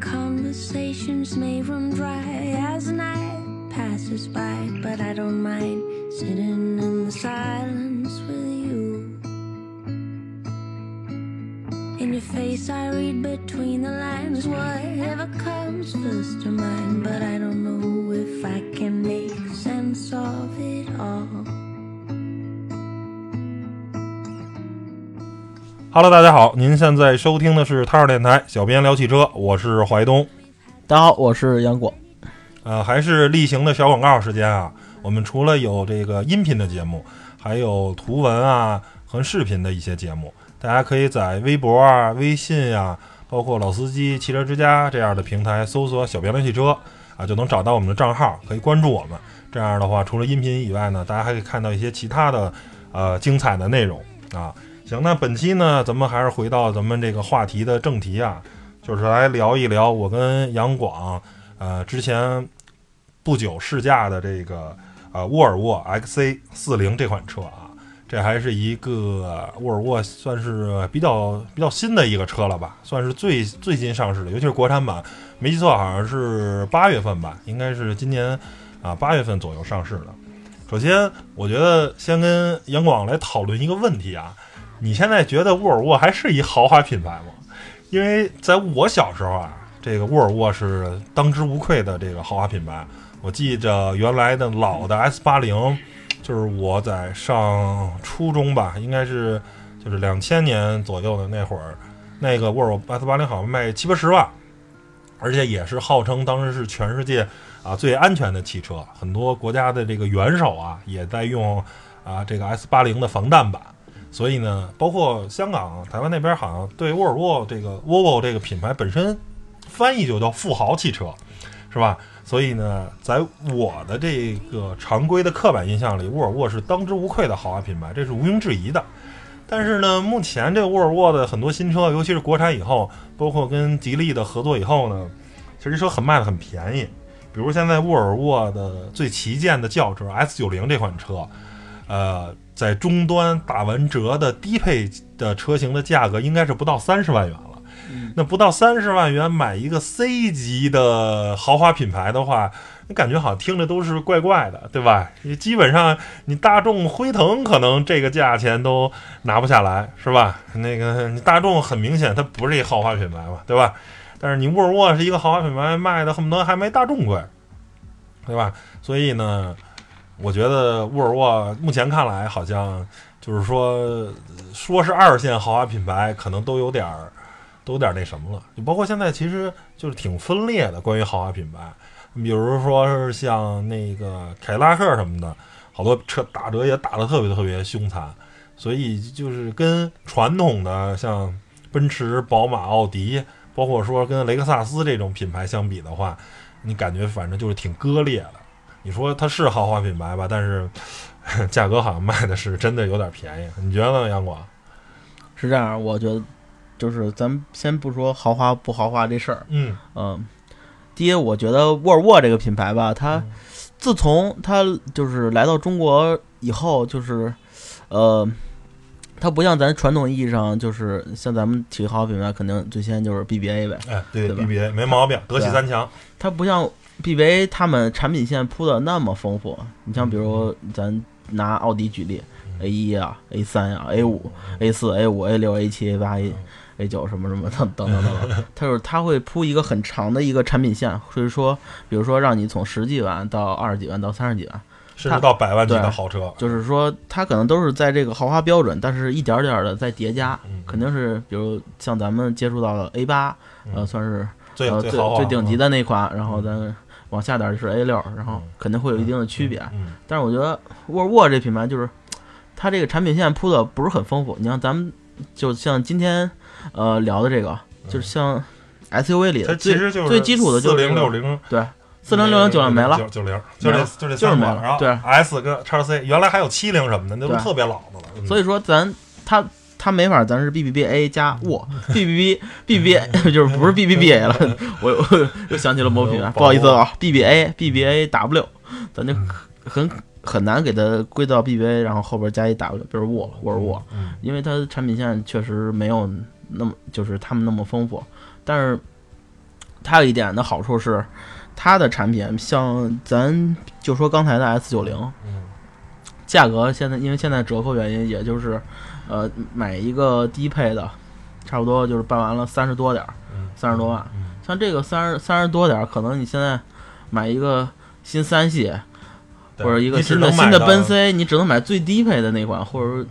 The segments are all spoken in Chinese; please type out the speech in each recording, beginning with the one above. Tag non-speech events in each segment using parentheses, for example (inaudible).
conversations may run dry as night passes by, but I don't mind sitting in the silence with you. In your face, I read between the lines whatever comes first to mind, but I don't know if I can make sense of it all. Hello，大家好，您现在收听的是《踏实电台》，小编聊汽车，我是怀东。大家好，我是杨果。呃，还是例行的小广告时间啊。我们除了有这个音频的节目，还有图文啊和视频的一些节目。大家可以在微博啊、微信呀、包括老司机、汽车之家这样的平台搜索“小编聊汽车”啊，就能找到我们的账号，可以关注我们。这样的话，除了音频以外呢，大家还可以看到一些其他的呃精彩的内容啊。行，那本期呢，咱们还是回到咱们这个话题的正题啊，就是来聊一聊我跟杨广，呃，之前不久试驾的这个呃沃尔沃 XC 四零这款车啊，这还是一个沃尔沃算是比较比较新的一个车了吧，算是最最近上市的，尤其是国产版，没记错好像是八月份吧，应该是今年啊八月份左右上市的。首先，我觉得先跟杨广来讨论一个问题啊。你现在觉得沃尔沃还是一豪华品牌吗？因为在我小时候啊，这个沃尔沃是当之无愧的这个豪华品牌。我记着原来的老的 S 八零，就是我在上初中吧，应该是就是两千年左右的那会儿，那个沃尔沃 S 八零好像卖七八十万，而且也是号称当时是全世界啊最安全的汽车，很多国家的这个元首啊也在用啊这个 S 八零的防弹版。所以呢，包括香港、台湾那边，好像对沃尔沃这个 Volvo 这个品牌本身翻译就叫富豪汽车，是吧？所以呢，在我的这个常规的刻板印象里，沃尔沃是当之无愧的豪华品牌，这是毋庸置疑的。但是呢，目前这沃尔沃的很多新车，尤其是国产以后，包括跟吉利的合作以后呢，其实车很卖的很便宜。比如现在沃尔沃的最旗舰的轿车 S 九零这款车，呃。在终端打完折的低配的车型的价格应该是不到三十万元了。那不到三十万元买一个 C 级的豪华品牌的话，你感觉好像听着都是怪怪的，对吧？你基本上你大众、辉腾可能这个价钱都拿不下来，是吧？那个你大众很明显它不是一豪华品牌嘛，对吧？但是你沃尔沃是一个豪华品牌，卖的恨不得还没大众贵，对吧？所以呢。我觉得沃尔沃目前看来好像就是说，说是二线豪华品牌，可能都有点儿，都有点儿那什么了。就包括现在其实就是挺分裂的，关于豪华品牌，比如说是像那个凯迪拉克什么的，好多车打折也打得特别特别凶残。所以就是跟传统的像奔驰、宝马、奥迪，包括说跟雷克萨斯这种品牌相比的话，你感觉反正就是挺割裂的。你说它是豪华品牌吧，但是 (laughs) 价格好像卖的是真的有点便宜，你觉得呢，杨广？是这样，我觉得就是咱先不说豪华不豪华这事儿，嗯嗯，第一，我觉得沃尔沃这个品牌吧，它自从它就是来到中国以后，就是呃，它不像咱传统意义上，就是像咱们提豪华品牌，肯定最先就是 BBA 呗，哎，对，BBA 没毛病，德系三强，它不像。BBA 他们产品线铺的那么丰富，你像比如咱拿奥迪举例，A 一啊，A 三呀，A 五，A 四，A 五，A 六，A 七，A 八，A A 九什么什么等等等等，(laughs) 它就是它会铺一个很长的一个产品线，所以说，比如说让你从十几万到二十几万到三十几万，甚至到百万级的豪车，就是说它可能都是在这个豪华标准，但是一点点的在叠加，肯定是比如像咱们接触到的 A 八，呃，算是最最最顶级的那款，然后咱。往下点就是 A 六，然后肯定会有一定的区别。但是我觉得沃尔沃这品牌就是，它这个产品线铺的不是很丰富。你像咱们就像今天呃聊的这个，就是像 SUV 里的最最基础的就是四零六零，对，四零六零九零没了，九零就这就这三款，然后对 S 跟叉 C，原来还有七零什么的，那都特别老的了。所以说咱它。它没法，咱是 B B B A 加沃 B B B B B A (laughs) 就是不是 B B B A 了，我又又想起了某品牌，不好意思啊，B B A B B A W，咱就很很难给它归到 B B A，然后后边加一 W，比如沃沃尔沃，因为它产品线确实没有那么就是他们那么丰富，但是它有一点的好处是，它的产品像咱就说刚才的 S 九零，嗯。价格现在因为现在折扣原因，也就是呃买一个低配的，差不多就是办完了三十多点儿，嗯，三十多万。嗯，像这个三十三十多点儿，可能你现在买一个新三系或者一个新的新的奔 C，你只能买最低配的那款，或者说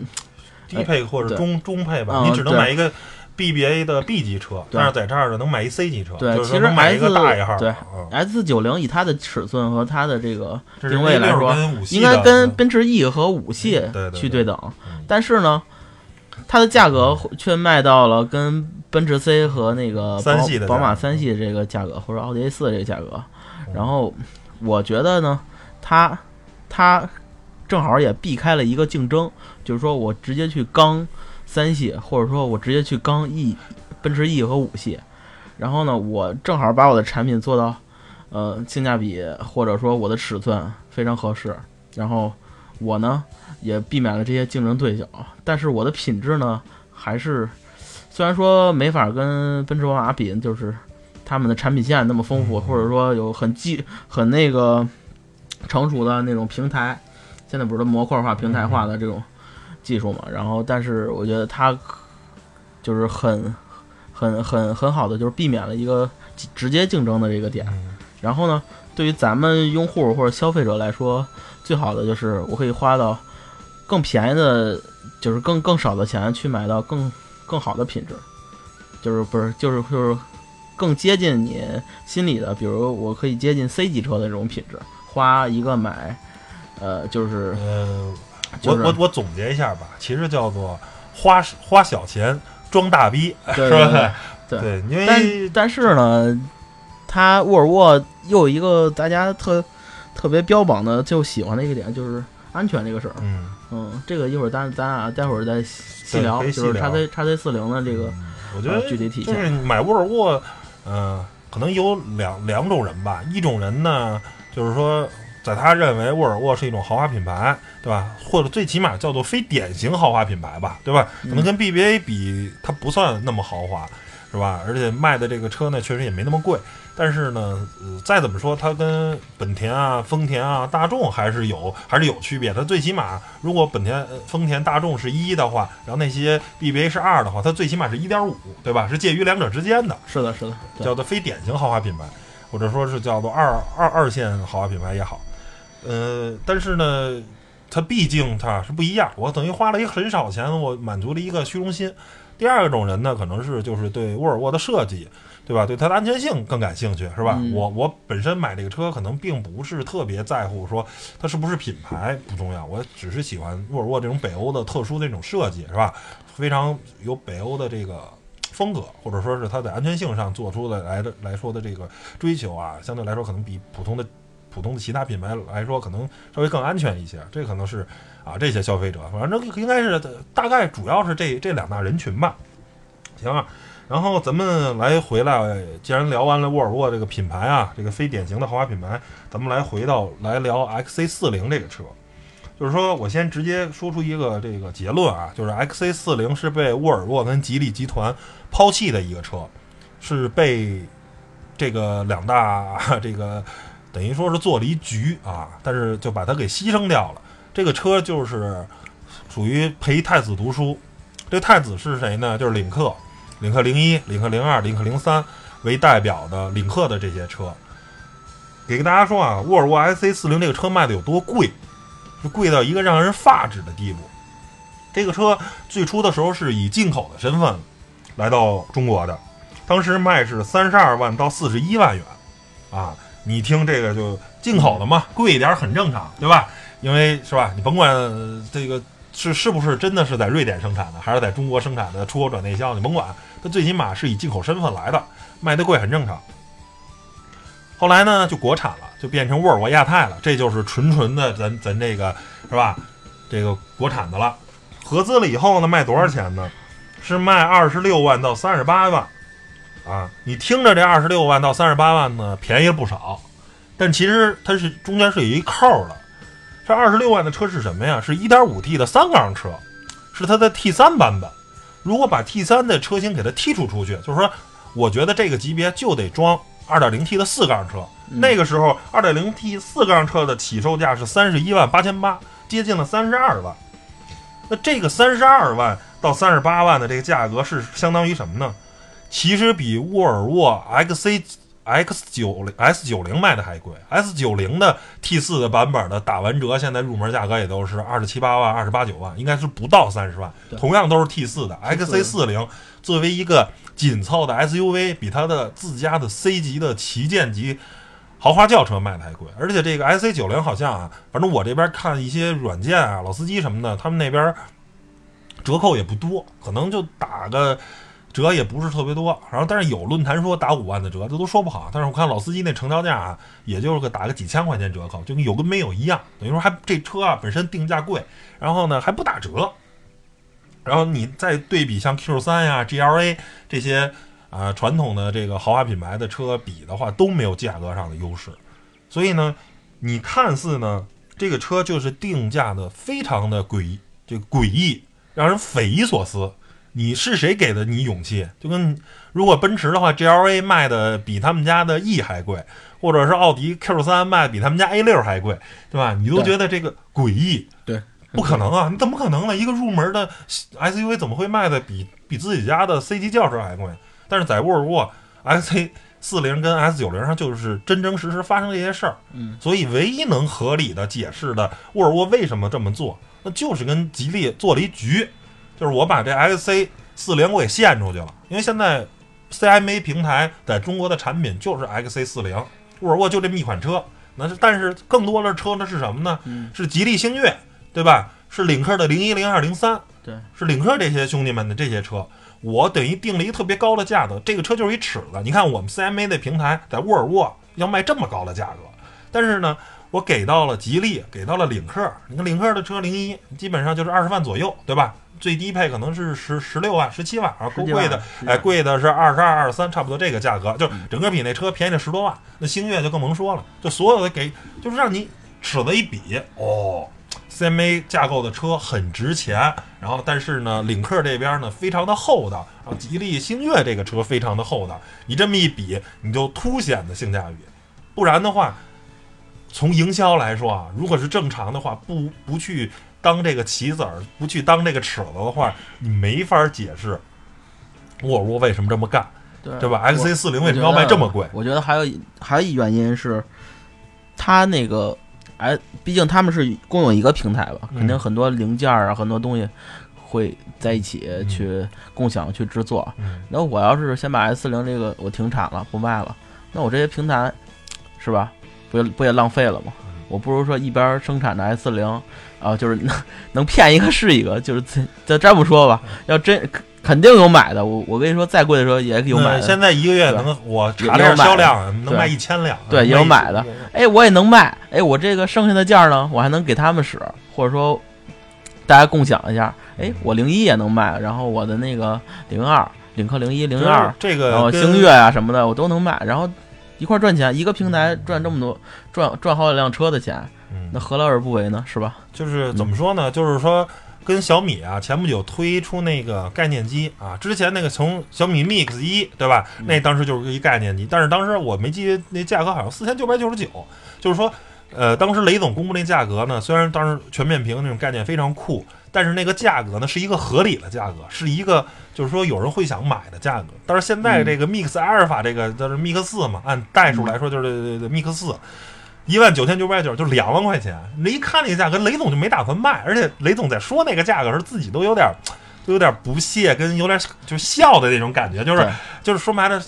低配或者对。中中配吧，嗯你只能买一个 BBA 的 B 级车，但是在这儿呢能买一 C 级车，对就是其实买一个大一号，对嗯 S 九零以它的尺寸和它的这个定位来说应该跟奔驰 E 和五系去对等，嗯。但是呢，它的价格却卖到了跟奔驰 C 和那个宝三系的宝马三系这个价格，或者奥迪 A 四这个价格。嗯然后我觉得呢，它它正好也避开了一个竞争，就是说我直接去刚三系，或者说我直接去刚 E 奔驰 E 和五系，然后呢，我正好把我的产品做到呃性价比或者说我的尺寸非常合适，然后我呢也避免了这些竞争对手，但是我的品质呢还是虽然说没法跟奔驰、宝马比，就是他们的产品线那么丰富，嗯或者说有很技很那个成熟的那种平台，现在不是都模块化、平台化的这种技术嘛？然后，但是我觉得它就是很很很很好的，就是避免了一个直直接竞争的这个点。嗯然后呢，对于咱们用户或者消费者来说，最好的就是我可以花到更便宜的，就是更更少的钱去买到更更好的品质，就是不是就是就是更接近你心里的，比如我可以接近 C 级车的这种品质，花一个买，呃，就是呃，就是我我我总结一下吧，其实叫做花花小钱装大逼，对是吧？对对对，因为但但是呢，它沃尔沃又有一个大家特特别标榜的就喜欢的一个点，就是安全这个事儿。嗯，嗯，这个一会儿咱咱俩待会儿再细聊，就是叉聊 C 叉 C 四零的这个嗯我觉呃得具体体现。就是买沃尔沃，嗯、可能有两两种人吧。一种人呢，就是说，在他认为沃尔沃是一种豪华品牌，对吧？或者最起码叫做非典型豪华品牌吧，对吧？可能跟 BBA 比，它不算那么豪华，是吧？而且卖的这个车呢，确实也没那么贵。但是呢，呃，再怎么说，它跟本田啊、丰田啊、大众还是有还是有区别。它最起码，如果本田、呃丰田、大众是一的话，然后那些 BBA 是二的话，它最起码是一点五，对吧？是介于两者之间的，是的，是的，叫做非典型豪华品牌，或者说是叫做二二二线豪华品牌也好。呃，但是呢，它毕竟它是不一样，我等于花了一个很少钱，我满足了一个虚荣心。第二种人呢，可能是就是对沃尔沃的设计，对吧？对它的安全性更感兴趣，是吧？嗯我我本身买这个车可能并不是特别在乎说它是不是品牌不重要，我只是喜欢沃尔沃这种北欧的特殊的这种设计，是吧？非常有北欧的这个风格，或者说是它在安全性上做出的来的来说的这个追求啊，相对来说可能比普通的普通的其他品牌来说，可能稍微更安全一些。这可能是啊这些消费者，反正应该是大概主要是这这两大人群吧。行啊，然后咱们来回来，既然聊完了沃尔沃这个品牌啊，这个非典型的豪华品牌，咱们来回到来聊 XC 四零这个车。就是说我先直接说出一个这个结论啊，就是 XC 四零是被沃尔沃跟吉利集团抛弃的一个车，是被这个两大 (laughs) 这个等于说是做了一局啊，但是就把它给牺牲掉了。这个车就是属于陪太子读书，这太子是谁呢？就是领克，领克零一、领克零二、领克零三为代表的领克的这些车。给大家说啊，沃尔沃 XC 四零这个车卖的有多贵，是贵到一个让人发指的地步。这个车最初的时候是以进口的身份来到中国的，当时卖是三十二万到四十一万元，啊，你听这个就进口的嘛，贵一点很正常，对吧？因为是吧，你甭管这个是是不是真的是在瑞典生产的，还是在中国生产的，出口转内销，你甭管，它最起码是以进口身份来的，卖的贵很正常。后来呢，就国产了，就变成沃尔沃亚太了，这就是纯纯的咱咱这个是吧？这个国产的了。合资了以后呢，卖多少钱呢？是卖二十六万到三十八万，啊，你听着这二十六万到三十八万呢，便宜了不少，但其实它是中间是有一扣的。这二十六万的车是什么呀？是一点五 T 的三缸车，是它的 T 三版本。如果把 T 三的车型给它剔除出去，就是说，我觉得这个级别就得装二点零 T 的四缸车。嗯那个时候二点零 T 四缸车的起售价是三十一万八千八，接近了三十二万。那这个三十二万到三十八万的这个价格是相当于什么呢？其实比沃尔沃 XC X 九零 S 九零卖的还贵，S 九零的 T 四的版本的打完折，现在入门价格也都是二十七八万、二十八九万，应该是不到三十万。同样都是 T 四的 XC 四零，作为一个紧凑的 SUV，比它的自家的 C 级的旗舰级豪华轿车卖的还贵。而且这个 XC 九零好像啊，反正我这边看一些软件啊、老司机什么的，他们那边折扣也不多，可能就打个。折也不是特别多，然后但是有论坛说打五万的折，这都说不好。但是我看老司机那成交价啊，也就是个打个几千块钱折扣，就跟有跟没有一样。等于说还这车啊本身定价贵，然后呢还不打折，然后你再对比像 Q 三呀、GLA 这些啊、传统的这个豪华品牌的车比的话，都没有价格上的优势。所以呢，你看似呢这个车就是定价的非常的诡异，这个诡异，让人匪夷所思。你是谁给的你勇气？就跟如果奔驰的话，GLA 卖的比他们家的 E 还贵，或者是奥迪 Q 三卖的比他们家 A 六还贵，对吧？你都觉得这个诡异，对，不可能啊！你怎么可能呢？一个入门的 SUV 怎么会卖的比比自己家的 C 级轿车还贵？但是在沃尔沃 XC 四零跟 S 九零上，就是真真实实发生这些事儿。嗯，所以唯一能合理的解释的沃尔沃为什么这么做，那就是跟吉利做了一局，就是我把这 XC 四零我给献出去了，因为现在 CMA 平台在中国的产品就是 XC 四零，沃尔沃就这么一款车。那是，但是更多的车呢是什么呢？嗯是吉利星越，对吧？是领克的零一、零二、零三，对，是领克这些兄弟们的这些车。我等于定了一个特别高的价格，这个车就是一尺子。你看我们 CMA 的平台在沃尔沃要卖这么高的价格，但是呢，我给到了吉利，给到了领克。你看领克的车零一基本上就是二十万左右，对吧？最低配可能是十十六万、十七万，然后够贵的，17万哎，贵的是二十二、二十三，差不多这个价格，就整个比那车便宜了十多万。那星越就更甭说了，就所有的给，就是让你尺子一比，哦，CMA 架构的车很值钱，然后但是呢，领克这边呢非常的厚道，然后吉利星越这个车非常的厚道，你这么一比，你就凸显的性价比，不然的话，从营销来说啊，如果是正常的话，不不去当这个棋子儿，不去当这个尺子的话，你没法解释沃尔沃为什么这么干，对对吧？XC 四零为什么要卖这么贵？我觉得还有还有一原因是，它那个哎，毕竟他们是共有一个平台吧，嗯肯定很多零件儿啊，很多东西会在一起嗯去共享去制作。嗯那我要是先把 S 四零这个我停产了不卖了，那我这些平台是吧，不也不也浪费了吗？嗯我不如说一边生产的 S 四零，啊，就是能能骗一个是一个，就是这这这么说吧，要真肯定有买的。我我跟你说，再贵的时候也有买的。现在一个月对能我也查了下也有买的销量，能卖一千辆，对也有买的。哎，我也能卖，哎，我这个剩下的件儿呢，我还能给他们使，或者说大家共享一下。哎，我零一也能卖，然后我的那个零二、领克零一、零二，这个然后星越啊什么的，我都能卖，然后一块儿赚钱，一个平台赚这么多，赚赚好几辆车的钱，嗯那何乐而不为呢？是吧？就是怎么说呢？就是说，跟小米啊，前不久推出那个概念机啊，之前那个从小米 Mix 一，对吧？嗯那当时就是一概念机，但是当时我没记那价格好像四千九百九十九，就是说，呃，当时雷总公布那价格呢，虽然当时全面屏那种概念非常酷，但是那个价格呢是一个合理的价格，是一个就是说有人会想买的价格。但是现在这个 Mix 阿尔法这个就是 Mix 四嘛，按代数来说就是 Mix 四。一万九千九百九，就两万块钱。你一看那个价格，雷总就没打算卖，而且雷总在说那个价格时，自己都有点，都有点不屑，跟有点就笑的那种感觉，就是就是说白了，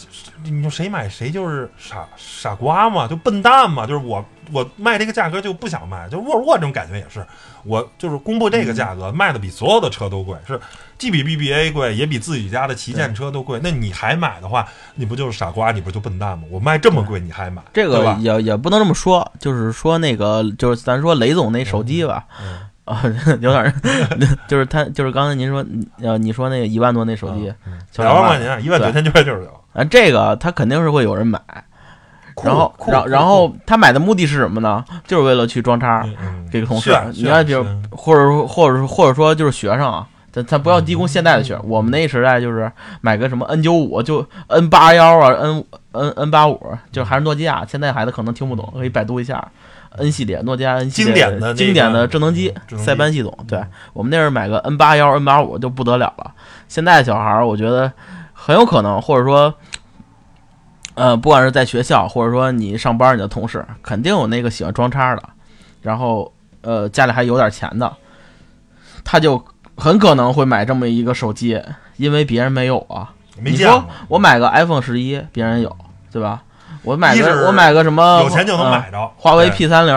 你说谁买谁就是傻傻瓜嘛，就笨蛋嘛，就是我我卖这个价格就不想卖，就沃尔沃这种感觉也是，我就是公布这个价格，卖的比所有的车都贵，是既比 BBA 贵，也比自己家的旗舰车都贵。那你还买的话，你不就是傻瓜？你不就笨蛋吗？我卖这么贵你还买，这个吧？也也不能这么说，就是说那个就是咱说雷总那手机吧，嗯啊，(laughs) 有点儿，(laughs) 就是他就是刚才您说呃你说那个一万多那手机，两万块钱，一万九千九百九十九。啊，这个他肯定是会有人买，然后然后然后他买的目的是什么呢？就是为了去装叉，嗯给同事你看比如或者说或者说或者说就是学生啊，咱咱不要低估现在的学生，我们那时代就是买个什么 N 九五就 N 八幺啊，N N N 八五，就还是诺基亚。现在孩子可能听不懂，可以百度一下 N 系列，诺基亚 N 系列经典的那个经典的智能机塞班系统。对我们那时候买个 N 八幺、N 八五就不得了了。现在小孩儿，我觉得很有可能，或者说。呃，不管是在学校，或者说你上班，你的同事肯定有那个喜欢装叉的，然后呃家里还有点钱的，他就很可能会买这么一个手机，因为别人没有啊。你说没见过，我买个 iPhone 十一，别人有，对吧？我买个我买个什么，有钱就能呃买着。华为 P 三零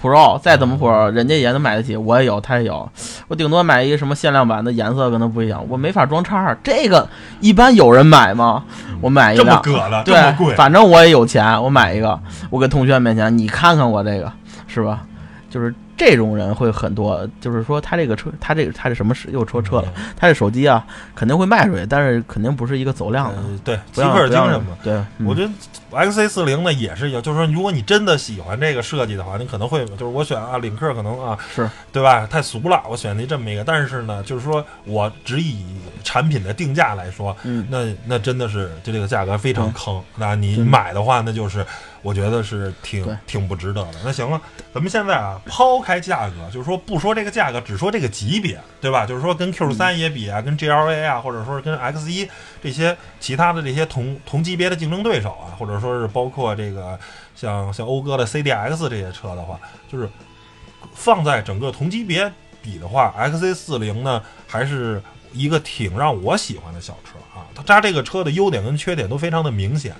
Pro 再怎么 Pro，人家也能买得起，我也有，他也有。我顶多买一个什么限量版的，颜色可能不一样，我没法装叉。这个一般有人买吗？我买一这么了，对，贵，反正我也有钱，我买一个，我给同学面前，你看看我这个，是吧？就是这种人会很多，就是说他这个车，他这个他这什么是又说车了，他这手机啊肯定会卖出去，但是肯定不是一个走量的，呃对，不极客精神嘛。对，嗯我觉得 XC 四零呢也是有，就是说，如果你真的喜欢这个设计的话，你可能会就是我选啊，领克可能啊，是对吧？太俗了，我选的这么一个。但是呢，就是说我只以产品的定价来说，嗯那那真的是就这个价格非常坑。那你嗯买的话，那就是我觉得是挺挺不值得的。那行了，咱们现在啊，抛开价格，就是说不说这个价格，只说这个级别，对吧？就是说跟 Q 嗯三也比啊，跟 GLA 啊，或者说是跟 X 一这些其他的这些同同级别的竞争对手啊，或者说是包括这个像像讴歌的 CDX 这些车的话，就是放在整个同级别比的话，XC 四零呢还是一个挺让我喜欢的小车啊。它扎这个车的优点跟缺点都非常的明显，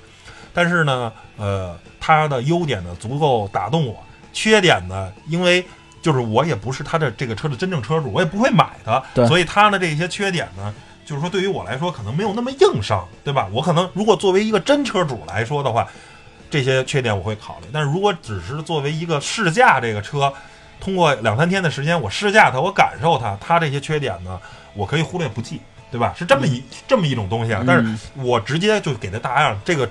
但是呢，呃，它的优点呢足够打动我，缺点呢，因为就是我也不是它的这个车的真正车主，我也不会买它，对所以它的这些缺点呢。就是说，对于我来说，可能没有那么硬伤，对吧？我可能如果作为一个真车主来说的话，这些缺点我会考虑。但是如果只是作为一个试驾这个车，通过两三天的时间，我试驾它，我感受它，它这些缺点呢，我可以忽略不计，对吧？是这么一、这么一种东西啊。但是嗯我直接就给它答案，这个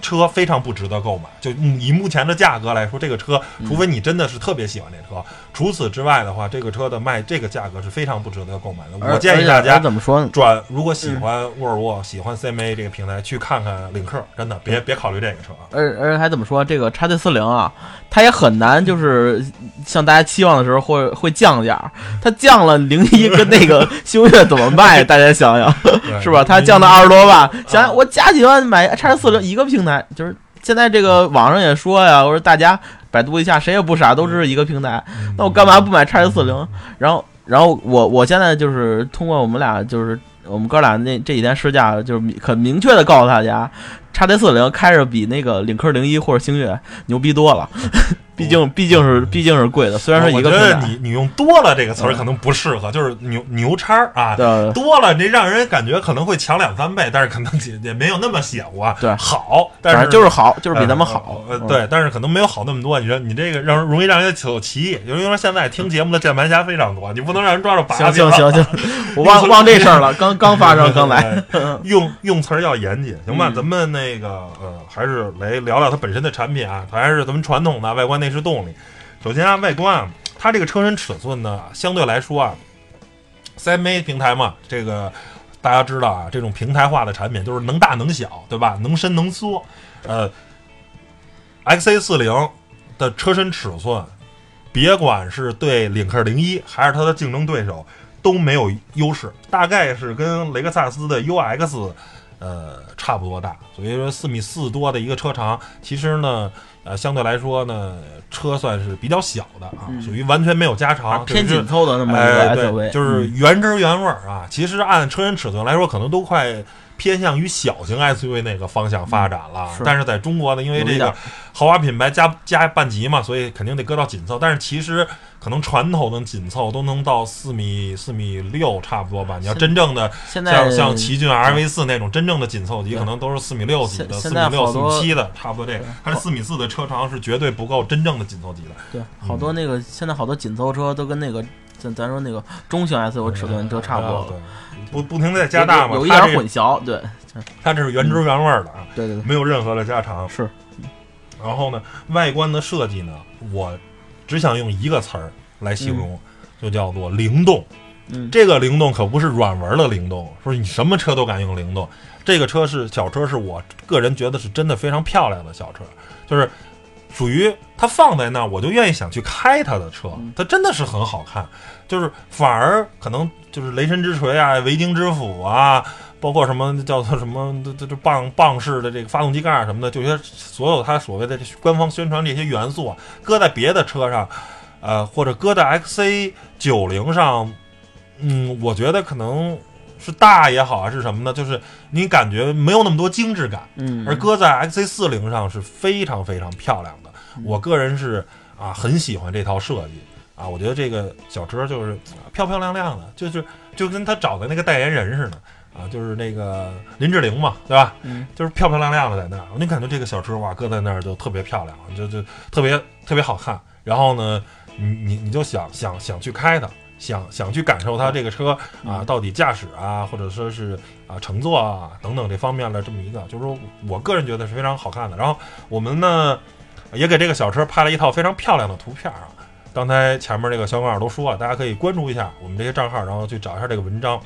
车非常不值得购买。就以目前的价格来说，这个车，除非你真的是特别喜欢这车，除此之外的话，这个车的卖这个价格是非常不值得购买的。我建议大家怎么说呢？转，如果喜欢沃尔沃、喜欢 CMA 这个平台，去看看领克，真的别别考虑这个车啊。而而且还怎么说？这个叉 T 四零啊，它也很难，就是像大家期望的时候会会降价，它降了零一跟那个 (laughs) 星越怎么卖？大家想想是吧？它降到二十多万，想想我加几万买叉 T 四零一个平台，就是现在这个网上也说呀，我说大家百度一下，谁也不傻，都知道一个平台，那我干嘛不买叉一四零？然后然后我我现在就是通过我们俩就是。我们哥俩那这几天试驾，就是明很明确的告诉大家，叉 T 四零开着比那个领克零一或者星越牛逼多了，(laughs) 毕竟毕竟是毕竟是贵的，虽然是一个我觉得，你你用多了这个词儿嗯可能不适合，就是牛牛叉啊。对多了，这让人感觉可能会强两三倍，但是可能也也没有那么邪乎啊。对好，但是就是好，就是比咱们好。呃，嗯对，但是可能没有好那么多。你说你这个让容易让人有歧义，因为说现在听节目的键盘侠非常多，你不能让人抓住把行柄行行行，(laughs) 我忘忘这事儿了，刚刚发生，刚来。(laughs) 用用词儿要严谨，行吧？嗯咱们那个呃，还是来聊聊它本身的产品啊，它还是咱们传统的外观内饰动力。首先啊，外观啊，它这个车身尺寸呢，相对来说啊，CMA 平台嘛，这个大家知道啊，这种平台化的产品就是能大能小，对吧？能伸能缩。呃，XA 四零的车身尺寸，别管是对领克零一还是它的竞争对手，都没有优势，大概是跟雷克萨斯的 UX，呃，差不多大。所以说四米四多的一个车长，其实呢，呃，相对来说呢，车算是比较小的啊，嗯属于完全没有加长，偏紧凑的那么一哎，个对，SUV，就是嗯原汁原味儿啊。其实按车身尺寸来说，可能都快偏向于小型 SUV 那个方向发展了。是但是在中国呢，因为这个豪华品牌加加半级嘛，所以肯定得搁到紧凑。但是其实可能传统的紧凑都能到四米四米六差不多吧。你要真正的像像奇骏 RV 四那种真正的紧凑级，可能都是四米六几的，四米六、四米七的，差不多这个对。它这四米四的车长是绝对不够真正的紧凑级的。对，好多那个现在好多紧凑车都跟那个咱咱说那个中型 SUV 尺寸都差不多了，对，不不停的在加大嘛，有有一点混淆，对它这是原汁原味儿的啊，对对对，没有任何的加长。是。然后呢，外观的设计呢，我只想用一个词儿来形容，就叫做灵动嗯。这个灵动可不是软文的灵动，说你什么车都敢用灵动。这个车是小车，是我个人觉得是真的非常漂亮的小车，就是属于它放在那儿，我就愿意想去开它的车，它真的是很好看。就是反而可能就是雷神之锤啊、维京之斧啊，包括什么叫做什么这这这棒棒式的这个发动机盖儿什么的，就些所有它所谓的官方宣传这些元素啊，搁在别的车上，呃，或者搁在 XC 九零上，嗯，我觉得可能是大也好啊，是什么呢？就是你感觉没有那么多精致感，嗯，而搁在 XC 四零上是非常非常漂亮的。我个人是啊很喜欢这套设计啊，我觉得这个小车就是啊漂漂亮亮的，就是就跟他找的那个代言人似的啊，就是那个林志玲嘛，对吧？嗯，就是漂漂亮亮的在那儿，我就感觉这个小车哇搁在那儿就特别漂亮，就就特别特别好看。然后呢，你你你就想想想去开它。想想去感受它这个车啊，嗯到底驾驶啊，或者说是啊乘坐啊等等这方面的这么一个，就是说我个人觉得是非常好看的。然后我们呢也给这个小车拍了一套非常漂亮的图片啊。刚才前面这个小广都说了，大家可以关注一下我们这些账号，然后去找一下这个文章。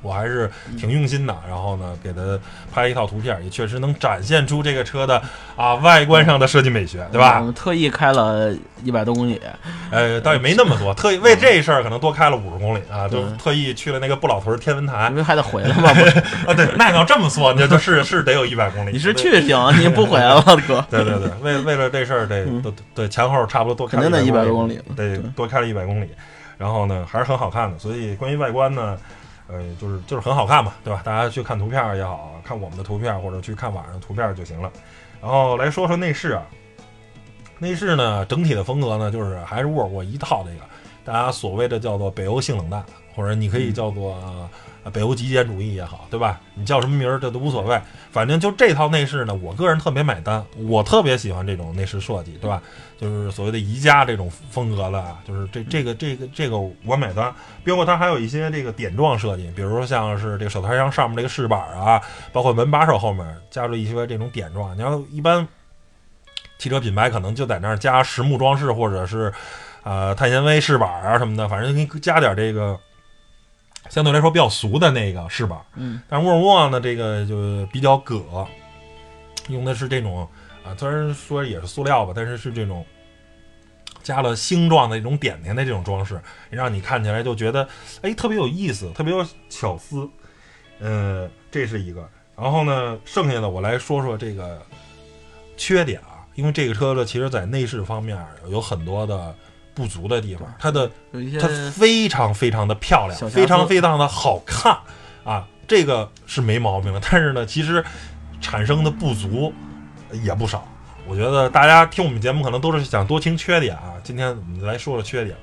我还是挺用心的，然后呢，给他拍了一套图片，也确实能展现出这个车的啊外观上的设计美学，对吧我？们特意开了一百多公里，呃，倒也没那么多，特意为这事儿可能多开了五十公里啊，就特意去了那个不老屯天文台因为还得回来嘛。(laughs) 啊。对，那你要这么说，那就是是得有一百公里。你是去行，你不回来了，哥。(laughs) 对对对，为为了这事儿得嗯都对前后差不多多开了肯定得100 100多公里了得对多开了一百公里，然后呢还是很好看的。所以关于外观呢，呃，就是就是很好看嘛，对吧？大家去看图片儿也好看我们的图片儿或者去看网上的图片儿就行了。然后来说说内饰啊，内饰呢整体的风格呢就是还是沃尔沃一套这个，大家所谓的叫做北欧性冷淡，或者你可以叫做。呃北欧极简主义也好，对吧？你叫什么名儿这都无所谓，反正就这套内饰呢，我个人特别买单，我特别喜欢这种内饰设计，对吧？就是所谓的宜家这种风格了，啊，就是这这个这个这个我买单。包括它还有一些这个点状设计，比如说像是这个手套箱上面这个饰板啊，包括门把手后面加入一些这种点状。你要一般汽车品牌可能就在那儿加实木装饰或者是呃碳纤维饰板啊什么的，反正给你加点这个。(laughs) 相对来说比较俗的那个饰板，嗯，但是沃尔沃呢，这个就比较葛，用的是这种啊，虽然说也是塑料吧，但是是这种加了星状的一种点点的这种装饰，让你看起来就觉得哎特别有意思，特别有巧思。呃，这是一个。然后呢，剩下的我来说说这个缺点啊，因为这个车呢，其实在内饰方面有很多的不足的地方，它的它非常非常的漂亮非常非常的好看啊，这个是没毛病的。但是呢，其实产生的不足也不少。我觉得大家听我们节目可能都是想多听缺点啊，今天我们来说说缺点。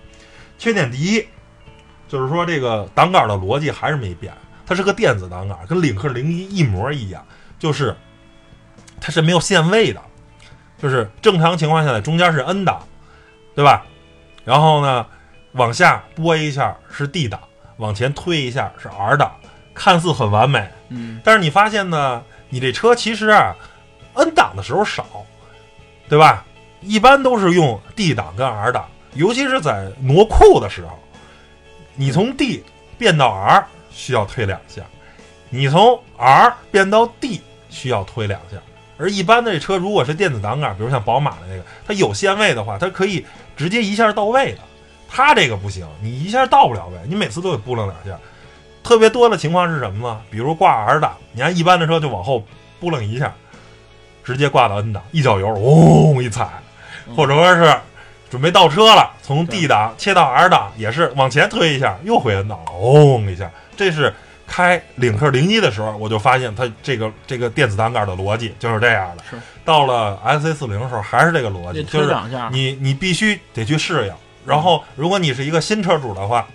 缺点第一就是说这个挡杆的逻辑还是没变，它是个电子挡杆，跟领克零一一模一样，就是它是没有限位的，就是正常情况下在中间是 N 档，对吧？然后呢，往下拨一下是 D 档，往前推一下是 R 档，看似很完美。嗯，但是你发现呢，你这车其实啊，N 档的时候少，对吧？一般都是用 D 档跟 R 档，尤其是在挪库的时候，你从 D 变到 R 需要推两下，你从 R 变到 D 需要推两下。而一般的车如果是电子挡杆，比如像宝马的那个，它有限位的话，它可以直接一下到位的。它这个不行，你一下到不了位，你每次都得拨楞两下。特别多的情况是什么呢？比如挂 R 档，你看一般的车就往后拨楞一下，直接挂到 N 档，一脚油，嗡一踩，或者说是准备倒车了，从 D 档切到 R 档，也是往前推一下，又回 N 档了，嗡一下。这是开领克零一的时候，我就发现它这个这个电子档杆的逻辑就是这样的。是到了 S A 四零的时候还是这个逻辑，就是你你必须得去适应。然后，如果你是一个新车主的话，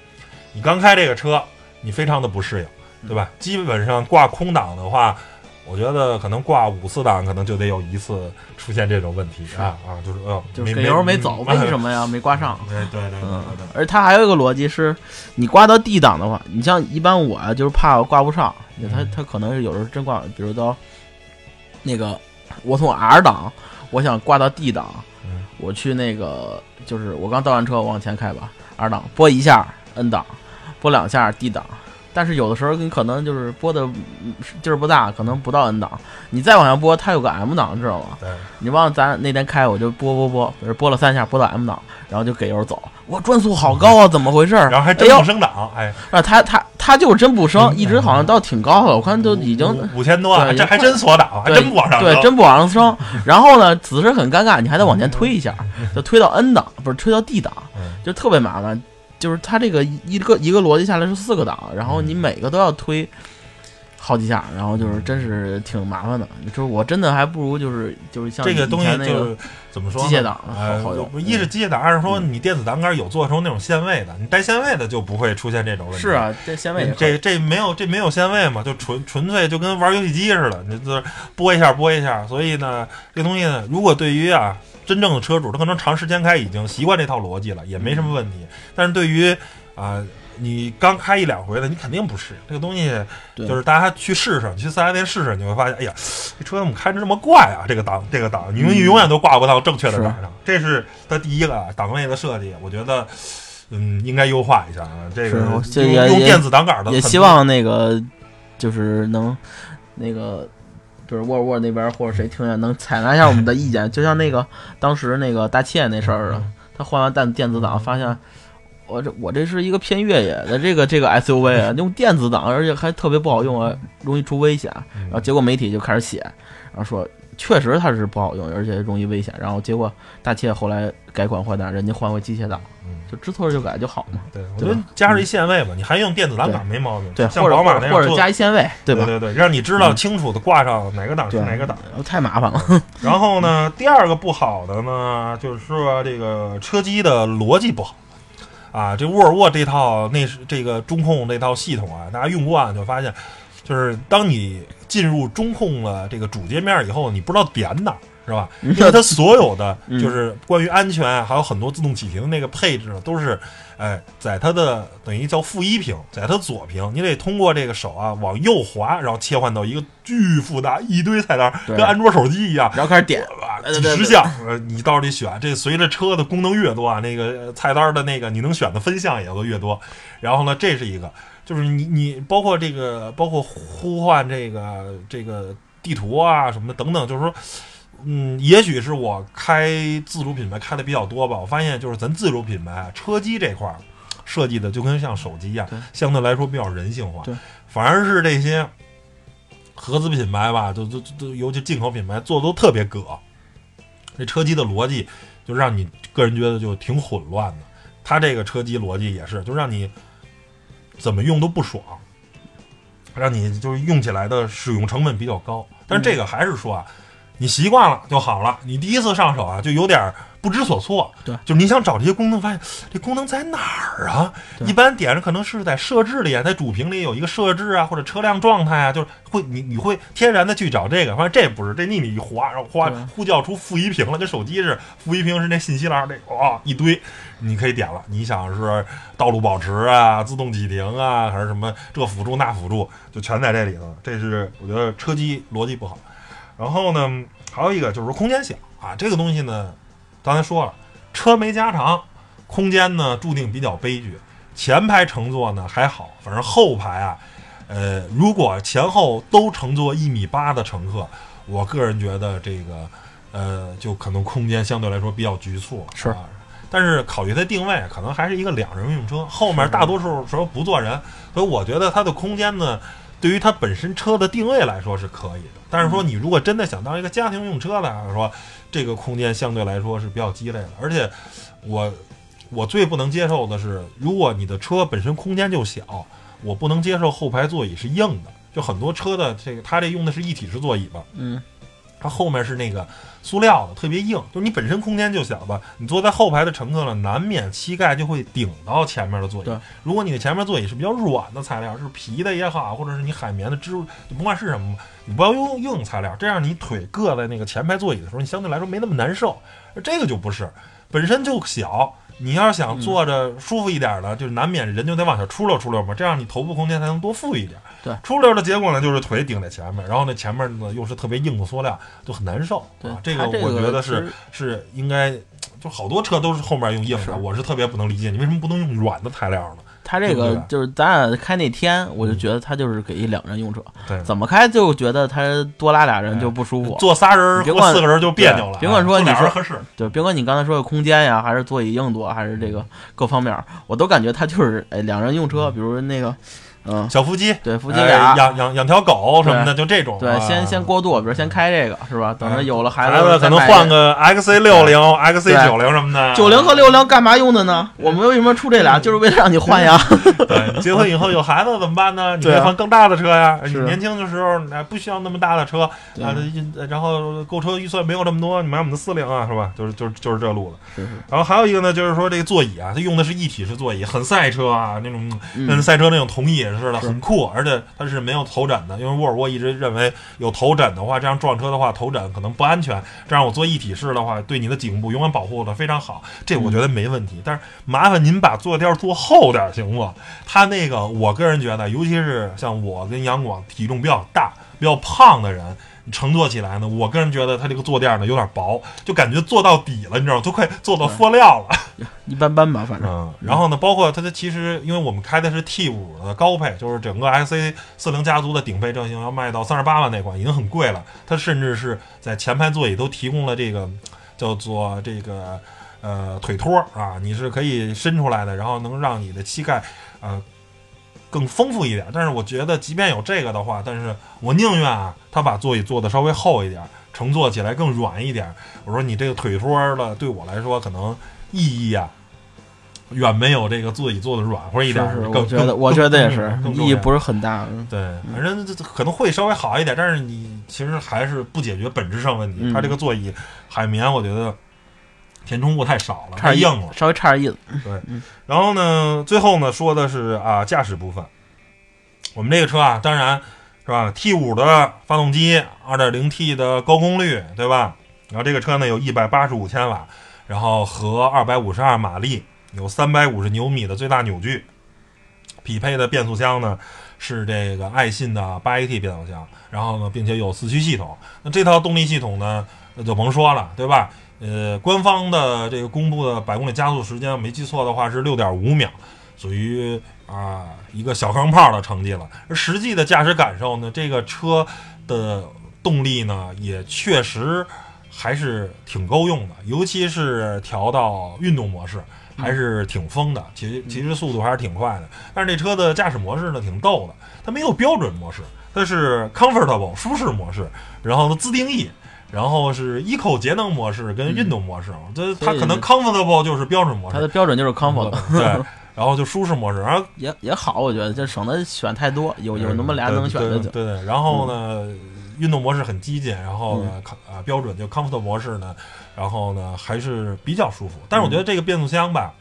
你刚开这个车，你非常的不适应，对吧？基本上挂空档的话，我觉得可能挂五次档，可能就得有一次出现这种问题啊啊，就是呃，没就给油没走，为什么？呀？没挂上。(laughs) 对对对对而它还有一个逻辑是，你挂到 D 档的话，你像一般我啊，就是怕挂不上，它嗯它可能是有时候真挂，比如到那个我从 R 档，我想挂到 D 档，嗯我去那个就是我刚倒完车，往前开吧，R 档拨一下 N 档，拨两下 D 档。但是有的时候你可能就是拨的嗯劲儿不大，可能不到 N 档，你再往下拨，它有个 M 档，知道吗？对，你忘了咱那天开我就拨拨拨，比如拨了三下，拨到 M 档，然后就给油走，哇，转速好高啊，怎么回事？(laughs) 然后还真不升档，哎，啊，它它它就是真不升，嗯。一直好像到挺高了，我看都已经五五千多，了这还真锁档，还真不往上对，真不往上升。然后呢，此时很尴尬，你还得往前推一下，就推到 N 档，不是推到 D 档，嗯。就特别麻烦。就是它这个一个一个逻辑下来是四个档，然后你每个都要推好几下，然后就是真是挺麻烦的。就是我真的还不如就是就是像这个东西就是怎么说？机械档呃好好用一是机械档，二是说你电子档杆有做成那种限位的，你带限位的就不会出现这种问题。是啊，这限位这这没有这没有限位嘛，就纯纯粹就跟玩游戏机似的，你这拨一下拨一下。所以呢，这东西呢，如果对于啊真正的车主，他可能长时间开已经习惯这套逻辑了，也没什么问题。但是对于啊、你刚开一两回的，你肯定不适应这个东西。就是大家去试试，去四 S 店试试，你会发现，哎呀，这车怎么开着这么怪啊？这个档这个档，你永永远都挂不到正确的是档上。这是它第一个啊档位的设计，我觉得。嗯，应该优化一下啊。这个用电子档杆的，也希望那个就是能那个。就是沃尔沃那边或者谁听见能采纳一下我们的意见，就像那个当时那个大切那事儿似的，他换完电电子档，发现我这我这是一个偏越野的这个这个 (laughs) SUV 啊，用电子档，而且还特别不好用啊，容易出危险。嗯然后结果媒体就开始写，然后说确实它是不好用，而且容易危险。然后结果大切后来改款换代，人家换回机械档，嗯就知错就改就好嘛。对，我觉得加上一限位吧，你还用电子档杆没毛病。对，像宝马那样做加一限位，对吧？对对对，让你知道清楚的挂上哪个档是哪个档。太麻烦了。(laughs) 然后呢，第二个不好的呢，就是说这个车机的逻辑不好。啊，这沃尔沃这套内饰这个中控这套系统啊，大家用惯了就发现，就是当你进入中控了这个主界面以后，你不知道点哪儿。是吧？(laughs) 因为它所有的嗯就是关于安全啊，还有很多自动启停的那个配置呢，都是，哎，在它的等于叫负一屏，在它左屏，你得通过这个手啊往右滑，然后切换到一个巨复杂一堆菜单，对跟安卓手机一样，然后开始点，哇，对对对几十项，呃，你到底选这随着车的功能越多啊，那个菜单的那个你能选的分项也就越多。然后呢，这是一个，就是你你包括这个包括呼唤这个这个地图啊什么的等等，就是说。嗯，也许是我开自主品牌开的比较多吧，我发现就是咱自主品牌啊车机这块儿设计的就跟像手机一样对，相对来说比较人性化对，反而是这些合资品牌吧，就就就尤其进口品牌做的都特别葛。这车机的逻辑就让你个人觉得就挺混乱的。它这个车机逻辑也是，就让你怎么用都不爽，让你就是用起来的使用成本比较高。但是这个还是说啊，你习惯了就好了。你第一次上手啊，就有点不知所措。对，就是你想找这些功能，发现这功能在哪儿啊？一般点着可能是在设置里啊，在主屏里有一个设置啊，或者车辆状态啊，就是会你你会天然的去找这个。发现这不是，这你你一划，然后哗呼叫出负一屏了，跟手机是负一屏是那信息栏那哇、一堆，你可以点了。你想是道路保持啊、自动启停啊，还是什么这辅助那辅助，就全在这里头。这是我觉得车机逻辑不好。然后呢，还有一个就是说空间小啊，这个东西呢，刚才说了，车没加长，空间呢注定比较悲剧。前排乘坐呢还好，反正后排啊，呃，如果前后都乘坐一米八的乘客，我个人觉得这个呃，就可能空间相对来说比较局促。是啊，但是考虑它定位，可能还是一个两人用车，后面大多数时候不坐人，所以我觉得它的空间呢，对于它本身车的定位来说是可以的。但是说你如果真的想当一个家庭用车来说，这个空间相对来说是比较鸡肋的。而且我我最不能接受的是，如果你的车本身空间就小，我不能接受后排座椅是硬的。就很多车的这个，它这用的是一体式座椅吧，嗯，它后面是那个塑料的，特别硬。就是你本身空间就小吧，你坐在后排的乘客呢，难免膝盖就会顶到前面的座椅对。如果你的前面座椅是比较软的材料，是皮的也好，或者是你海绵的织物，你甭管是什么，你不要用硬材料，这样你腿硌在那个前排座椅的时候，你相对来说没那么难受。这个就不是，本身就小。你要是想坐着舒服一点的，就是难免人就得往下出溜出溜嘛，这样你头部空间才能多富裕一点。对，出溜的结果呢，就是腿顶在前面，然后那前面呢又是特别硬的塑料，就很难受。对啊，这个我觉得是是应该，就好多车都是后面用硬是的，我是特别不能理解，你为什么不能用软的材料呢？它这个就是咱俩开那天，我就觉得他就是给一两人用车，对，怎么开就觉得他多拉俩人就不舒服。坐仨人别管或四个人就别扭了别管说坐你说合适，对，别管你刚才说的空间呀，还是座椅硬度，还是这个各方面，我都感觉他就是哎两人用车，比如那个，嗯，小夫妻，对，夫妻哎俩，养养养条狗什么的，就这种。对，啊先先过渡，比如先开这个是吧？等着有了孩孩子可能换个 XC 六零、XC 九零什么的。九零和六零干嘛用的呢？我们为什么出这俩？就是为了让你换呀。(laughs) 对，结婚以后有孩子怎么办呢？你换更大的车呀。你年轻的时候哎不需要那么大的车啊，然后购车预算没有这么多，你买我们的四零啊，是吧？就是就是就是这路子。然后还有一个呢，就是说这个座椅啊，它用的是一体式座椅，很赛车啊，那种嗯跟赛车那种同椅似的，是很酷，而且它是没有头枕的，因为沃尔沃一直认为有头枕的话，这样撞车的话头枕可能不安全，这样我做一体式的话，对你的颈部永远保护的非常好，这我觉得没问题。但是麻烦您把坐垫做厚点行不？它那个我个人觉得，尤其是像我跟杨广体重比较大、比较胖的人。乘坐起来呢，我个人觉得它这个坐垫呢有点薄，就感觉坐到底了，你知道吗？都快坐到塑料了。一般般吧，反正嗯，然后呢，包括它的其实，因为我们开的是 T 五的高配，就是整个 XC 四零家族的顶配车型，要卖到三十八万那款，已经很贵了。它甚至是在前排座椅都提供了这个叫做这个呃腿托啊，你是可以伸出来的，然后能让你的膝盖呃更丰富一点。但是我觉得，即便有这个的话，但是我宁愿啊，他把座椅做的稍微厚一点，乘坐起来更软一点。我说你这个腿托的对我来说可能意义啊。远没有这个座椅做的软和一点儿是是，更我觉得我觉得也是更意义不是很大。嗯对，反正可能会稍微好一点，但是你其实还是不解决本质上问题。嗯它这个座椅海绵，我觉得填充物太少了，太硬了。稍微差点意思。对然后呢，最后呢说的是啊驾驶部分，我们这个车啊，当然是吧，T 五的发动机二点零 T 的高功率，对吧？然后这个车呢有一百八十五千瓦，然后和二百五十二马力，有三百五十牛米的最大扭矩，匹配的变速箱呢是这个爱信的八 AT 变速箱，然后呢，并且有四驱系统。那这套动力系统呢，那就甭说了，对吧？呃，官方的这个公布的百公里加速时间，没记错的话是六点五秒，属于啊、一个小钢炮的成绩了。而实际的驾驶感受呢，这个车的动力呢，也确实还是挺够用的，尤其是调到运动模式，还是挺疯的。其实其实速度还是挺快的。但是这车的驾驶模式呢，挺逗的，它没有标准模式，它是 comfortable 舒适模式，然后呢自定义。然后是 eco 节能模式跟运动模式，这它可能 comfortable 就是标准模式，它的标准就是 comfort，对，(laughs) 然后就舒适模式，然后也也好，我觉得就省得选太多，有有那么俩能选的就。对对对，然后呢，运动模式很激进，然后呢，啊标准就 comfort 模式呢，然后呢还是比较舒服。但是我觉得这个变速箱吧，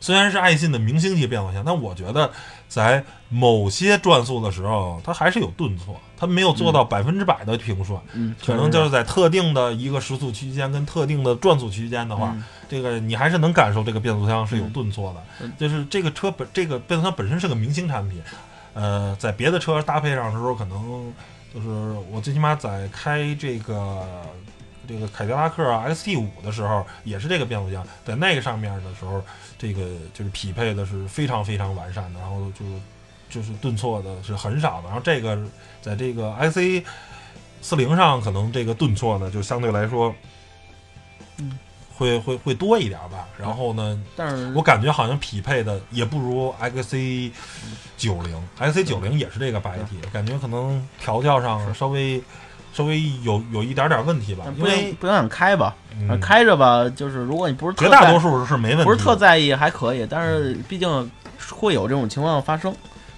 虽然是爱信的明星级变速箱，但我觉得在某些转速的时候，它还是有顿挫，它没有做到百分之百的平顺。嗯，可能就是在特定的一个时速区间跟特定的转速区间的话，嗯这个你还是能感受这个变速箱是有顿挫的。嗯就是这个车本这个变速箱本身是个明星产品，呃，在别的车搭配上的时候，可能就是我最起码在开这个这个凯迪拉克 XT 五的时候，也是这个变速箱，在那个上面的时候，这个就是匹配的是非常非常完善的，然后就就是顿挫的是很少的，然后这个在这个 XC 四零上，可能这个顿挫呢，就相对来说，嗯，会会会多一点吧。然后呢，但是我感觉好像匹配的也不如 XC 九零，XC 九零也是这个八 AT，感觉可能调教上稍微稍微有有一点点问题吧，不影因为不影响开吧，嗯开着吧，就是如果你不是特绝大多数是没问题，不是特在意还可以，但是毕竟会有这种情况发生。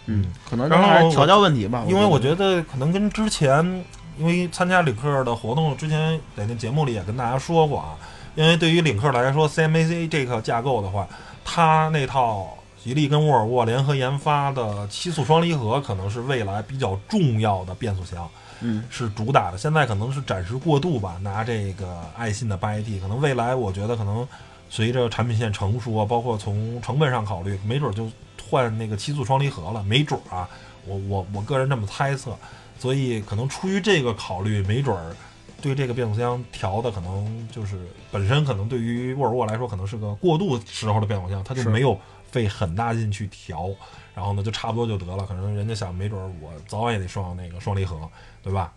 嗯，可能然后还是调教问题吧。因为我觉觉得可能跟之前，因为参加领克的活动之前，在那节目里也跟大家说过啊，因为对于领克来说，CMAC 这个架构的话，它那套吉利跟沃尔沃联合研发的七速双离合，可能是未来比较重要的变速箱。嗯是主打的，现在可能是暂时过渡吧，拿这个爱信的八 AT，可能未来我觉得可能随着产品线成熟啊，包括从成本上考虑，没准就换那个七速双离合了，没准儿啊，我我我个人这么猜测，所以可能出于这个考虑，没准儿对这个变速箱调的可能就是本身可能对于沃尔沃来说可能是个过渡时候的变速箱，它就没有费很大劲去调，然后呢就差不多就得了。可能人家想，没准儿我早晚也得上那个双离合，对吧？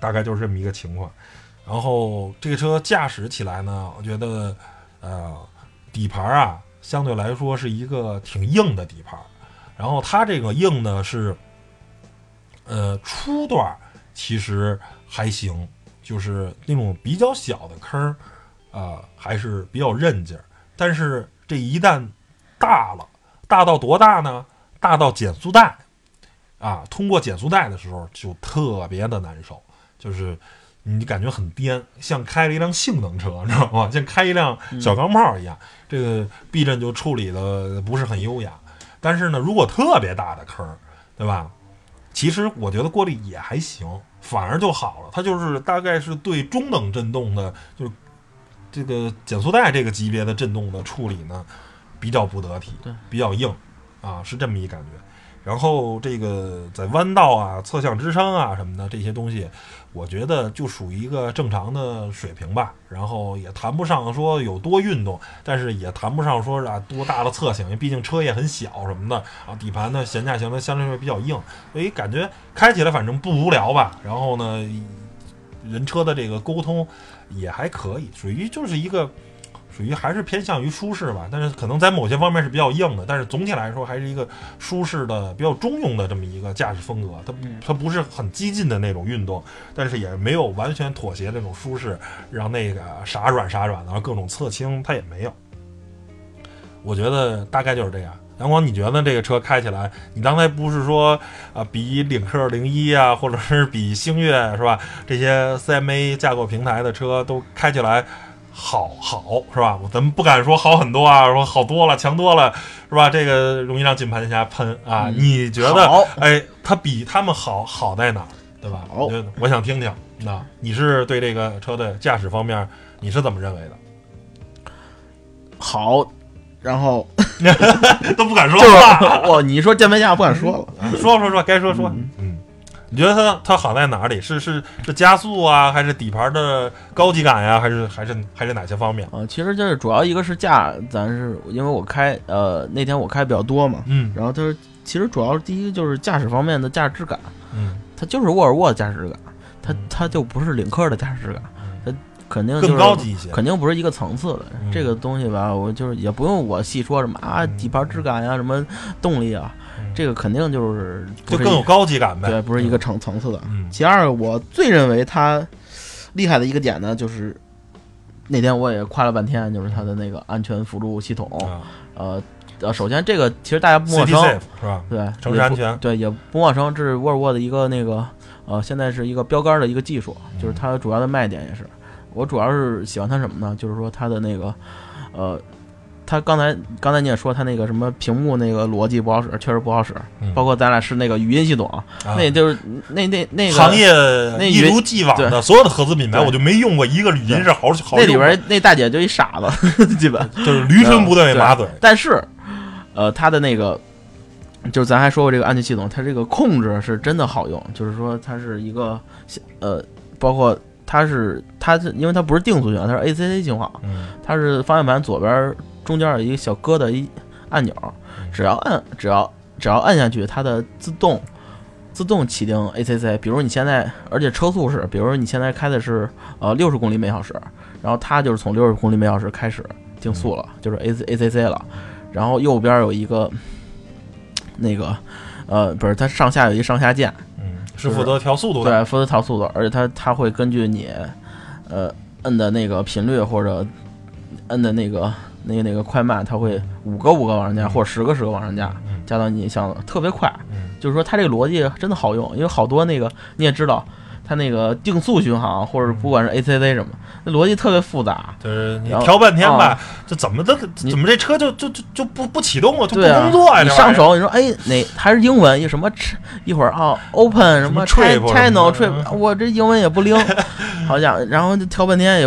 大概就是这么一个情况。然后这个车驾驶起来呢，我觉得呃底盘啊相对来说是一个挺硬的底盘，然后它这个硬呢是呃初段其实还行，就是那种比较小的坑儿啊、还是比较韧劲儿。但是这一旦大了，大到多大呢？大到减速带啊，通过减速带的时候就特别的难受，就是你感觉很颠，像开了一辆性能车，你知道吗？像开一辆小钢炮一样。这个避震就处理的不是很优雅。但是呢，如果特别大的坑儿，对吧？其实我觉得过滤也还行，反而就好了。它就是大概是对中等震动的，就是这个减速带这个级别的震动的处理呢，比较不得体，比较硬啊，是这么一感觉。然后这个在弯道啊、侧向支撑啊什么的这些东西，我觉得就属于一个正常的水平吧。然后也谈不上说有多运动，但是也谈不上说啊多大的侧倾，毕竟车也很小什么的啊。底盘呢悬架型的相对来比较硬，所以感觉开起来反正不无聊吧。然后呢，人车的这个沟通也还可以，属于就是一个。属于还是偏向于舒适吧，但是可能在某些方面是比较硬的，但是总体来说还是一个舒适的、比较中庸的这么一个驾驶风格。它它不是很激进的那种运动，但是也没有完全妥协那种舒适，让那个傻软傻软的，然后各种侧倾它也没有。我觉得大概就是这样。阳光，你觉得这个车开起来，你刚才不是说啊，比领克零一啊，或者是比星越是吧？这些 CMA 架构平台的车都开起来好好是吧？咱们不敢说好很多啊，说好多了，强多了是吧？这个容易让键盘侠喷啊。嗯你觉得好？哎，它比他们好好在哪儿？对吧？好我想听听。那你是对这个车的驾驶方面，你是怎么认为的？好，然后 (laughs) 都不敢说就是话。我你说键盘侠不敢说了，(laughs) 说说说，该说说。嗯，你觉得它它好在哪里？是是是加速啊，还是底盘的高级感呀、还是还是还是哪些方面？啊，其实就是主要一个是驾，咱是因为我开呃那天我开比较多嘛，嗯。然后就是其实主要第一个就是驾驶方面的驾驶质感，嗯，它就是沃尔沃的驾驶质感，它嗯。它就不是领克的驾驶质感，它肯定、就是、更高级一些。肯定不是一个层次的。嗯。这个东西吧，我就是也不用我细说什么啊，嗯。底盘质感呀、什么动力啊，嗯这个肯定就是不就更有高级感呗。对，不是一个层层次的。嗯其二，我最认为它厉害的一个点呢，就是那天我也夸了半天，就是它的那个安全辅助系统。啊呃呃，首先这个其实大家不陌生，Safe 是吧？对，城市安全对，也不陌生。这是沃尔沃的一个那个呃，现在是一个标杆的一个技术，就是它主要的卖点也是。我主要是喜欢它什么呢？就是说它的那个呃，它刚才刚才你也说他那个什么屏幕那个逻辑不好使，确实不好使。嗯包括咱俩是那个语音系统，啊那就是那那那个行业那一如既往的所有的合资品牌，对我就没用过一个语音是好好那里边那大姐就一傻子，(laughs) 基本。就是驴唇不对马嘴。但是，呃，它的那个，就是咱还说过这个安全系统，它这个控制是真的好用，就是说它是一个，呃，包括它是它是因为它不是定速巡航，它是 ACC 巡航，嗯它是方向盘左边中间有一个小疙瘩一按钮，只要按只要只要按下去，它的自动。自动启定 ACC，比如你现在，而且车速是，比如你现在开的是呃六十公里每小时，然后它就是从六十公里每小时开始定速了，就是 A C A C C 了。然后右边有一个那个呃，不是，它上下有一上下键，嗯，是负责调速度的。对，负责调速度，而且它它会根据你呃摁的那个频率或者摁的那个那个那个快慢，它会五个五个往上加，或者十个十个往上加，嗯加到你想特别快。嗯就是说它这个逻辑真的好用，因为好多那个你也知道，它那个定速巡航或者不管是 ACC 什么，那逻辑特别复杂。就是你调半天吧啊，这怎么的？你怎么这车就就就就不不启动啊？就不工作呀？你这玩意儿上手，你说哎哪还是英文，一什么一会儿啊 open 什么 channel trip，我这英文也不灵，(laughs) 好家伙，然后就调半天也，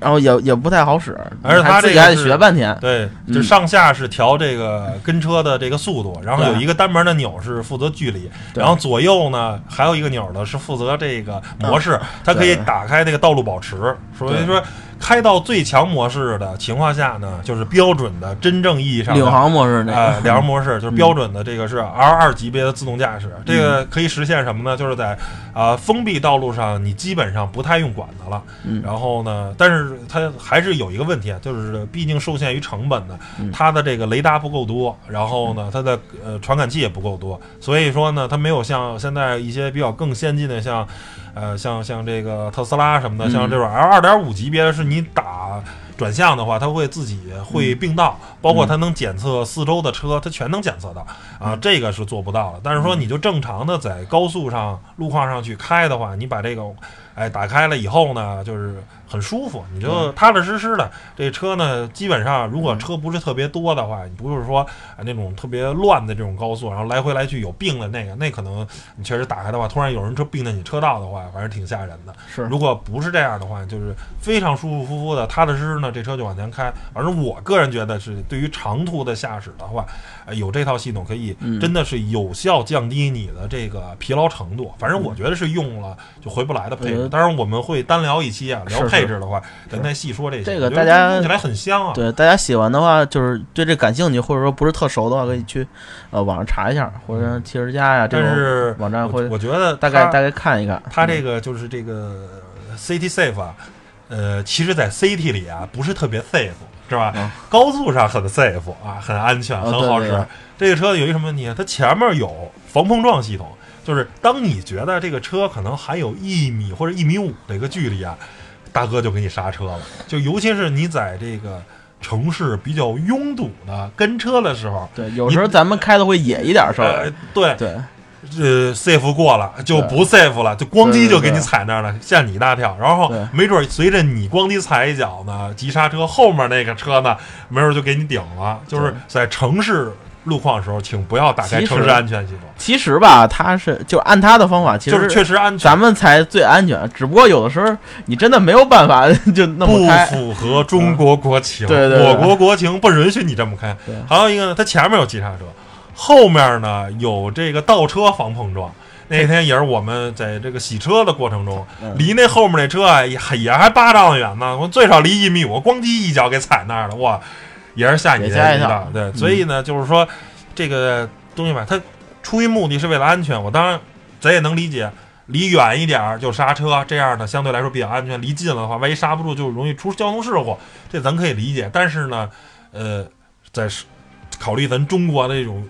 然后也也不太好使，而且它还自己还得学半天。对，嗯就上下是调这个跟车的这个速度，然后有一个单门的钮是负责距离，然后左右呢还有一个钮呢是负责这个模式，它可以打开那个道路保持。所以说开到最强模式的情况下呢，就是标准的真正意义上的领航模式那呃，(laughs) 个，两模式就是标准的，这个是 R 二级别的自动驾驶，这个可以实现什么呢？就是在啊、封闭道路上，你基本上不太用管它了。嗯。然后呢，但是它还是有一个问题啊，就是毕竟受限于成本呢，嗯。它的这个雷达不够多，然后呢，它的呃传感器也不够多，所以说呢，它没有像现在一些比较更先进的像。呃，像像这个特斯拉什么的，嗯。像这种 L 二点五级别的，是你打转向的话，它会自己会并道，包括它能检测四周的车，它全能检测到啊，这个是做不到的。但是说你就正常的在高速上、路况上去开的话，你把这个哎打开了以后呢，就是很舒服，你就踏踏实实的。这车呢，基本上如果车不是特别多的话，你不是说啊那种特别乱的这种高速，然后来回来去有病的那个，那可能你确实打开的话，突然有人车并在你车道的话，反正挺吓人的。是如果不是这样的话，就是非常舒舒服服的、踏踏实实呢，这车就往前开。反正我个人觉得是，对于长途的驾驶的话，呃有这套系统可以嗯真的是有效降低你的这个疲劳程度。反正我觉得是用了就回不来的配置。当然我们会单聊一期啊，聊配置的话，咱再细说这些。这个大家听起来很香啊。对大家喜欢的话，就是对这感兴趣，或者说不是特熟的话，可以去呃网上查一下，或者汽车家呀这是网站会我觉得大概大概看一看。它这个就是这个 City Safe 啊，呃，其实，在 City 里啊，不是特别 safe，是吧？嗯高速上很 safe 啊，很安全，哦很好使。对对这个车有一什么问题啊？它前面有防碰撞系统，就是当你觉得这个车可能还有一米或者一米五的一个距离啊，大哥就给你刹车了。就尤其是你在这个城市比较拥堵的跟车的时候，对，有时候咱们开的会野一点，稍呃微，对，对，呃，safe 过了就不 safe 了，就咣叽就给你踩那儿了，吓你一大跳。然后没准随着你咣叽踩一脚呢，急刹车，后面那个车呢，没准就给你顶了。就是在城市路况的时候，请不要打开城市安全系统，其实吧，他是就按他的方法，其实就是实确实安全咱。们才最安全。只不过有的时候你真的没有办法 (laughs) 就那么开不，符合中国国情，对对对我国国情不允许你这么开对。还有一个呢，它前面有急刹车，后面呢有这个倒车防碰撞。那天也是我们在这个洗车的过程中，嗯离那后面那车啊也还也还八丈远呢，我最少离一米五，咣叽一脚给踩那儿了，哇，也是吓你一跳跳。对，所以呢，就是说这个东西吧，它出于目的是为了安全，我当然咱也能理解。离远一点儿就刹车，这样呢相对来说比较安全。离近了的话，万一刹不住，就容易出交通事故，这咱可以理解。但是呢，呃，在是考虑咱中国的这种，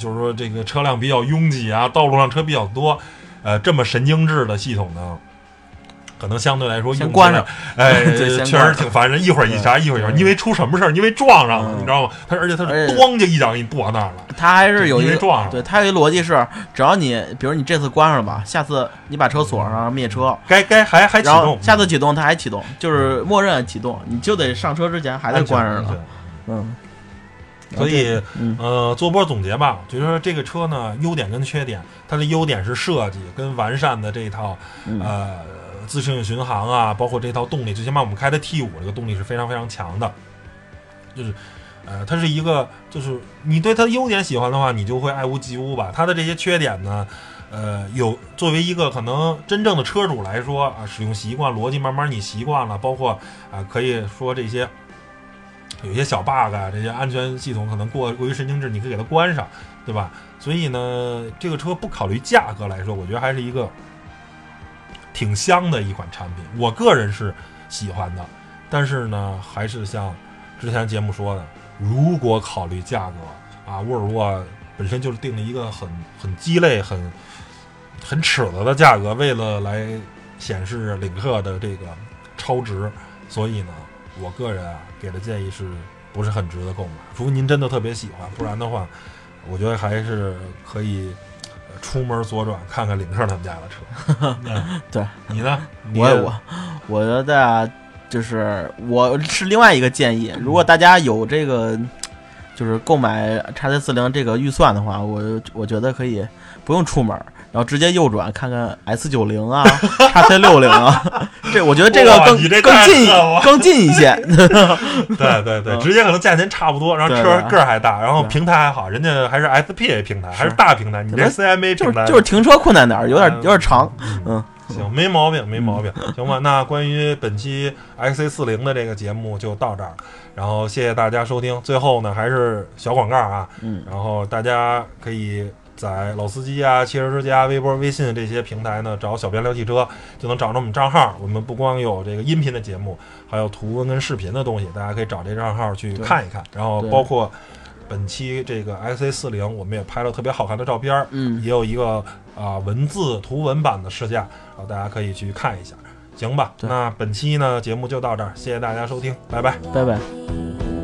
就是说这个车辆比较拥挤啊，道路上车比较多，呃，这么神经质的系统呢，可能相对来说用起来先关上，哎，(laughs) 确实挺烦人。一会儿一刹，一会儿一刹，对因为出什么事儿？因为撞上了，嗯你知道吗？它而且它是咣就一脚给你跺那儿了，他还是有一个因为撞上对，他有一逻辑是，只要你比如你这次关上了吧，下次你把车锁上灭车，该该还还启动，下次启动它还启动，就是默认启动，你就得上车之前还得关上了。嗯，所以，嗯呃，做波总结吧，就是说这个车呢，优点跟缺点，它的优点是设计跟完善的这一套嗯呃自适应巡航啊，包括这套动力，最起码我们开的 T 五这个动力是非常非常强的，就是。呃，它是一个，就是你对它的优点喜欢的话，你就会爱屋及乌吧。它的这些缺点呢，呃，有作为一个可能真正的车主来说啊，使用习惯逻辑慢慢你习惯了，包括啊，可以说这些有些小 bug 啊，这些安全系统可能过过于神经质，你可以给它关上，对吧？所以呢，这个车不考虑价格来说，我觉得还是一个挺香的一款产品，我个人是喜欢的。但是呢，还是像之前节目说的，如果考虑价格啊，沃尔沃本身就是定了一个很很鸡肋、很很尺子的价格，为了来显示领克的这个超值，所以呢，我个人啊给的建议是不是很值得购买？除非您真的特别喜欢，不然的话，我觉得还是可以呃出门左转看看领克他们家的车。嗯 (laughs) 对，(laughs) 你呢？你我我我觉得啊，就是我是另外一个建议，如果大家有这个就是购买叉 C 四零这个预算的话，我我觉得可以不用出门，然后直接右转看看 S 九零啊、(laughs) 叉 C 六零啊，这我觉得这个更你这更近更近一些。(laughs) 对对对，嗯直接可能价钱差不多，然后车个儿还大，然后平台还好，人家还是 SPA 平台，还是是大平台，你这 CMA 就平台是就是停车困难点儿，有点有点长。嗯嗯，行，没毛病，没毛病，行吧？那关于本期 XC 四零的这个节目就到这儿，然后谢谢大家收听。最后呢，还是小广告啊，嗯，然后大家可以在老司机啊、汽车之家、微博、微信这些平台呢找“小编聊汽车”，就能找着我们账号。我们不光有这个音频的节目，还有图文跟视频的东西，大家可以找这账号去看一看。然后包括本期这个 XC 四零，我们也拍了特别好看的照片，嗯也有一个啊、文字图文版的试驾，然后大家可以去看一下。行吧，那本期呢节目就到这儿，谢谢大家收听，拜拜。拜拜。